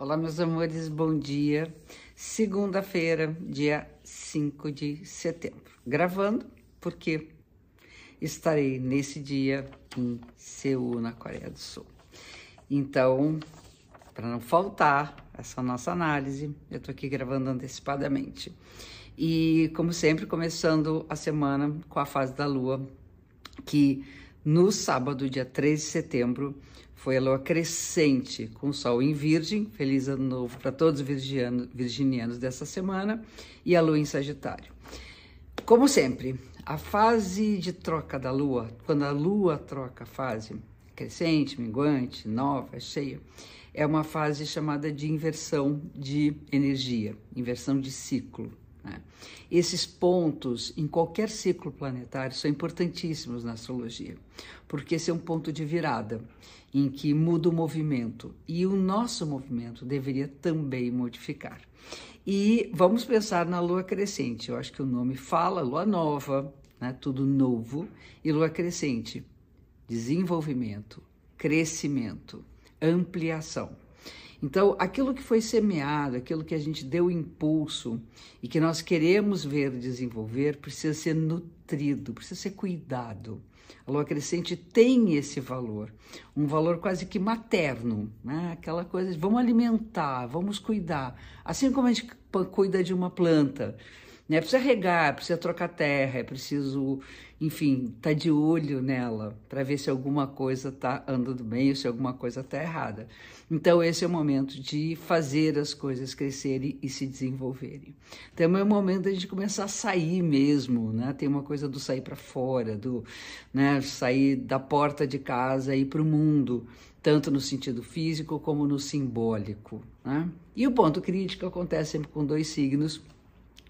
Olá, meus amores, bom dia. Segunda-feira, dia 5 de setembro. Gravando porque estarei nesse dia em Seul, na Coreia do Sul. Então, para não faltar essa nossa análise, eu tô aqui gravando antecipadamente. E, como sempre, começando a semana com a fase da lua, que no sábado, dia 13 de setembro, foi a lua crescente com o sol em Virgem. Feliz ano novo para todos os virginianos dessa semana. E a lua em Sagitário. Como sempre, a fase de troca da lua, quando a lua troca a fase crescente, minguante, nova, cheia, é uma fase chamada de inversão de energia, inversão de ciclo. Né? Esses pontos em qualquer ciclo planetário são importantíssimos na astrologia, porque esse é um ponto de virada em que muda o movimento e o nosso movimento deveria também modificar. E vamos pensar na lua crescente. Eu acho que o nome fala lua nova, né? tudo novo, e lua crescente, desenvolvimento, crescimento, ampliação. Então, aquilo que foi semeado, aquilo que a gente deu impulso e que nós queremos ver desenvolver, precisa ser nutrido, precisa ser cuidado. A lua crescente tem esse valor, um valor quase que materno, né? aquela coisa de vamos alimentar, vamos cuidar. Assim como a gente cuida de uma planta, né? Precisa regar, precisa trocar terra, é preciso, enfim, tá de olho nela para ver se alguma coisa está andando bem ou se alguma coisa está errada. Então, esse é o momento de fazer as coisas crescerem e se desenvolverem. Também é o momento da gente começar a sair mesmo, né? Tem uma coisa do sair para fora, do né, sair da porta de casa e ir para o mundo tanto no sentido físico como no simbólico. Né? E o ponto crítico acontece sempre com dois signos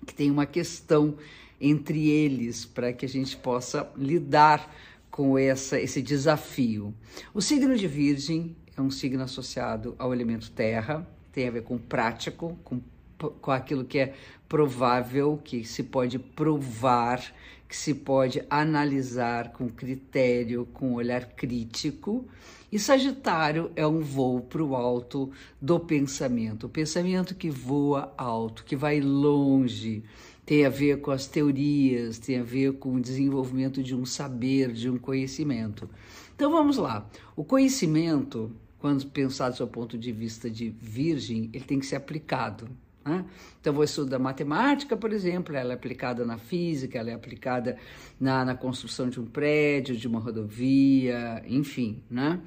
que tem uma questão entre eles para que a gente possa lidar com essa, esse desafio. O signo de Virgem é um signo associado ao elemento terra, tem a ver com prático, com, com aquilo que é provável, que se pode provar, que se pode analisar com critério, com olhar crítico. E Sagitário é um voo para o alto do pensamento, o pensamento que voa alto, que vai longe, tem a ver com as teorias, tem a ver com o desenvolvimento de um saber, de um conhecimento. Então vamos lá. O conhecimento, quando pensado do seu ponto de vista de virgem, ele tem que ser aplicado. Né? Então, vou estudar matemática, por exemplo, ela é aplicada na física, ela é aplicada na, na construção de um prédio, de uma rodovia, enfim. Né?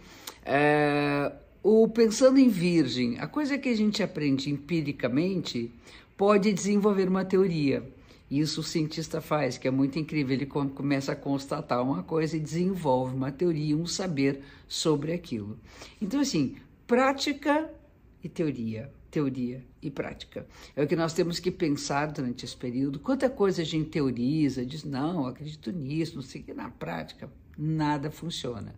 É, o Pensando em Virgem, a coisa que a gente aprende empiricamente pode desenvolver uma teoria. Isso o cientista faz, que é muito incrível. Ele começa a constatar uma coisa e desenvolve uma teoria, um saber sobre aquilo. Então, assim, prática e teoria teoria e prática. É o que nós temos que pensar durante esse período. Quanta coisa a gente teoriza, diz, não, acredito nisso, não sei o que, na prática, nada funciona.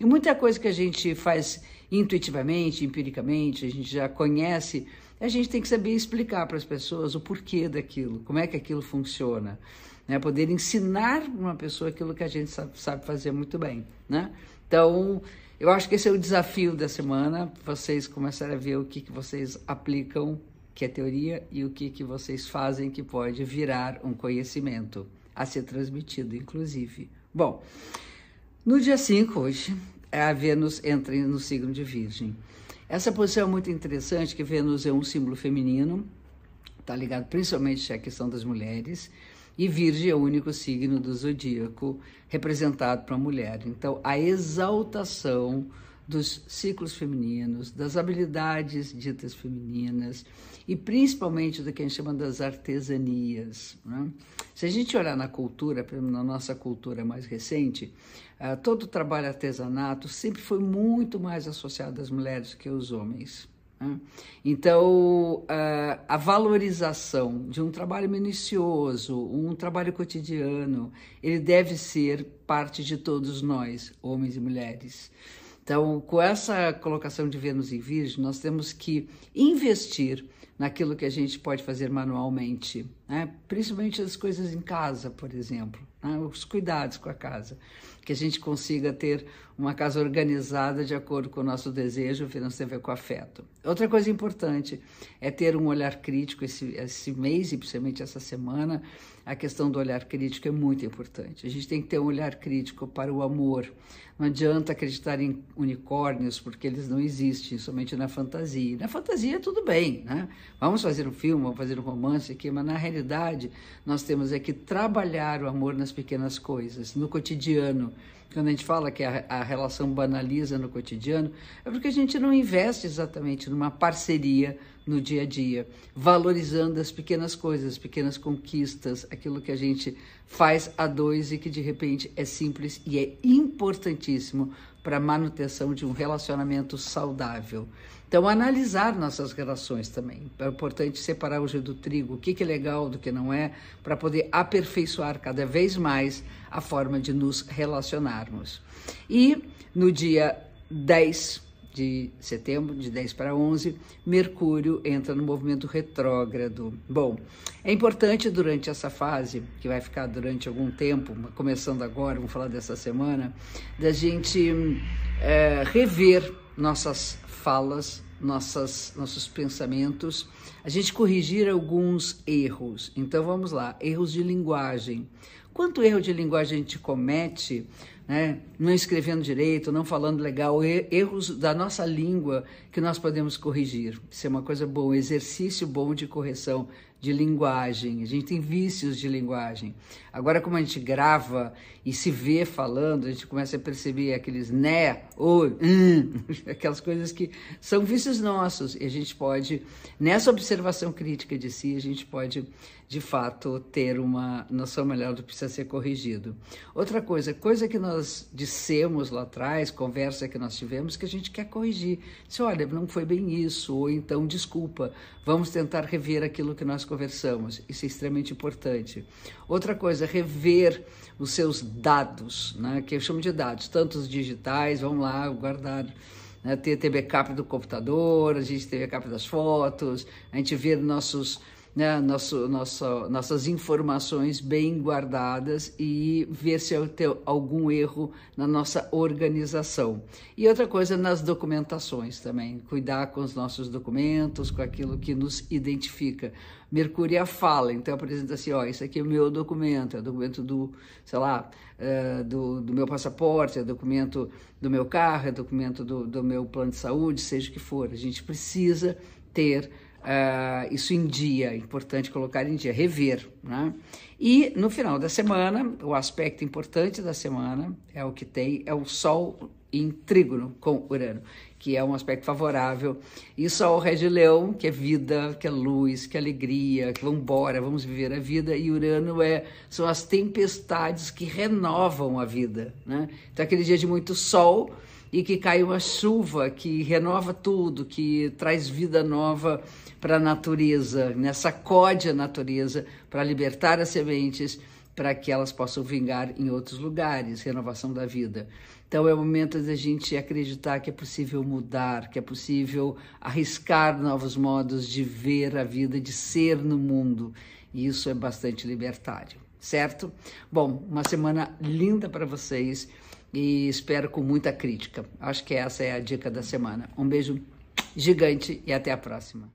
E muita coisa que a gente faz intuitivamente, empiricamente, a gente já conhece, a gente tem que saber explicar para as pessoas o porquê daquilo, como é que aquilo funciona. Né? Poder ensinar uma pessoa aquilo que a gente sabe, sabe fazer muito bem. Né? Então, eu acho que esse é o desafio da semana, vocês começarem a ver o que, que vocês aplicam, que é teoria, e o que, que vocês fazem que pode virar um conhecimento a ser transmitido, inclusive. Bom, no dia 5, hoje, a Vênus entra no signo de Virgem. Essa posição é muito interessante, que Vênus é um símbolo feminino, está ligado principalmente à questão das mulheres, e Virgem é o único signo do zodíaco representado para a mulher. Então, a exaltação dos ciclos femininos, das habilidades ditas femininas e principalmente do que a gente chama das artesanias. Né? Se a gente olhar na cultura, na nossa cultura mais recente, uh, todo o trabalho artesanato sempre foi muito mais associado às mulheres que aos homens. Né? Então, a valorização de um trabalho minucioso, um trabalho cotidiano, ele deve ser parte de todos nós, homens e mulheres. Então, com essa colocação de Vênus em Virgem, nós temos que investir naquilo que a gente pode fazer manualmente, né? principalmente as coisas em casa, por exemplo, né? os cuidados com a casa. Que a gente consiga ter uma casa organizada de acordo com o nosso desejo, que não tem a ver com afeto. Outra coisa importante é ter um olhar crítico esse, esse mês e principalmente essa semana. A questão do olhar crítico é muito importante. A gente tem que ter um olhar crítico para o amor. Não adianta acreditar em unicórnios, porque eles não existem, somente na fantasia. Na fantasia, tudo bem, né? Vamos fazer um filme, vamos fazer um romance aqui, mas na realidade, nós temos é que trabalhar o amor nas pequenas coisas, no cotidiano. Quando a gente fala que a, a relação banaliza no cotidiano, é porque a gente não investe exatamente numa parceria no dia a dia, valorizando as pequenas coisas, as pequenas conquistas, aquilo que a gente faz a dois e que de repente é simples e é importantíssimo para a manutenção de um relacionamento saudável. Então, analisar nossas relações também. É importante separar o joio do trigo, o que, é legal do que não é, para poder aperfeiçoar cada vez mais a forma de nos relacionarmos. E no dia 10 de setembro, de 10 para 11, Mercúrio entra no movimento retrógrado. Bom, é importante durante essa fase, que vai ficar durante algum tempo, começando agora, vamos falar dessa semana, da gente é, rever nossas falas, nossas, nossos pensamentos, a gente corrigir alguns erros. Então vamos lá, erros de linguagem. Quanto erro de linguagem a gente comete, né? não escrevendo direito, não falando legal, erros da nossa língua que nós podemos corrigir. Isso é uma coisa boa, um exercício bom de correção de linguagem, a gente tem vícios de linguagem. Agora, como a gente grava e se vê falando, a gente começa a perceber aqueles né, ou, hum, aquelas coisas que são vícios nossos. E a gente pode, nessa observação crítica de si, a gente pode, de fato, ter uma noção melhor do que precisa ser corrigido. Outra coisa, coisa que nós dissemos lá atrás, conversa que nós tivemos, que a gente quer corrigir. Se olha, não foi bem isso, ou então, desculpa, vamos tentar rever aquilo que nós conversamos. Isso é extremamente importante. Outra coisa, rever os seus dados, né, que eu chamo de dados, tanto os digitais, vamos lá, guardar, né, ter, ter backup do computador, a gente ter backup das fotos, a gente ver nossos né, nosso, nossas informações bem guardadas e ver se tem algum erro na nossa organização. E outra coisa nas documentações também, cuidar com os nossos documentos, com aquilo que nos identifica. Mercúrio é fala, então apresenta assim, ó, isso aqui é o meu documento, é o documento do, sei lá, uh, do, do meu passaporte, é documento do meu carro, é documento do, do meu plano de saúde, seja o que for. A gente precisa ter uh, isso em dia, é importante colocar em dia, rever. Né? E no final da semana, o aspecto importante da semana é o que tem, é o Sol em trígono com Urano, que é um aspecto favorável. E Sol rege Leão, que é vida, que é luz, que é alegria, que vamos embora, vamos viver a vida. E Urano é, são as tempestades que renovam a vida. Né? Então, aquele dia de muito sol e que cai uma chuva que renova tudo, que traz vida nova para a natureza, né? sacode a natureza para libertar as sementes para que elas possam vingar em outros lugares, renovação da vida. Então é o momento de a gente acreditar que é possível mudar, que é possível arriscar novos modos de ver a vida, de ser no mundo. E isso é bastante libertário, certo? Bom, uma semana linda para vocês e espero com muita crítica. Acho que essa é a dica da semana. Um beijo gigante e até a próxima.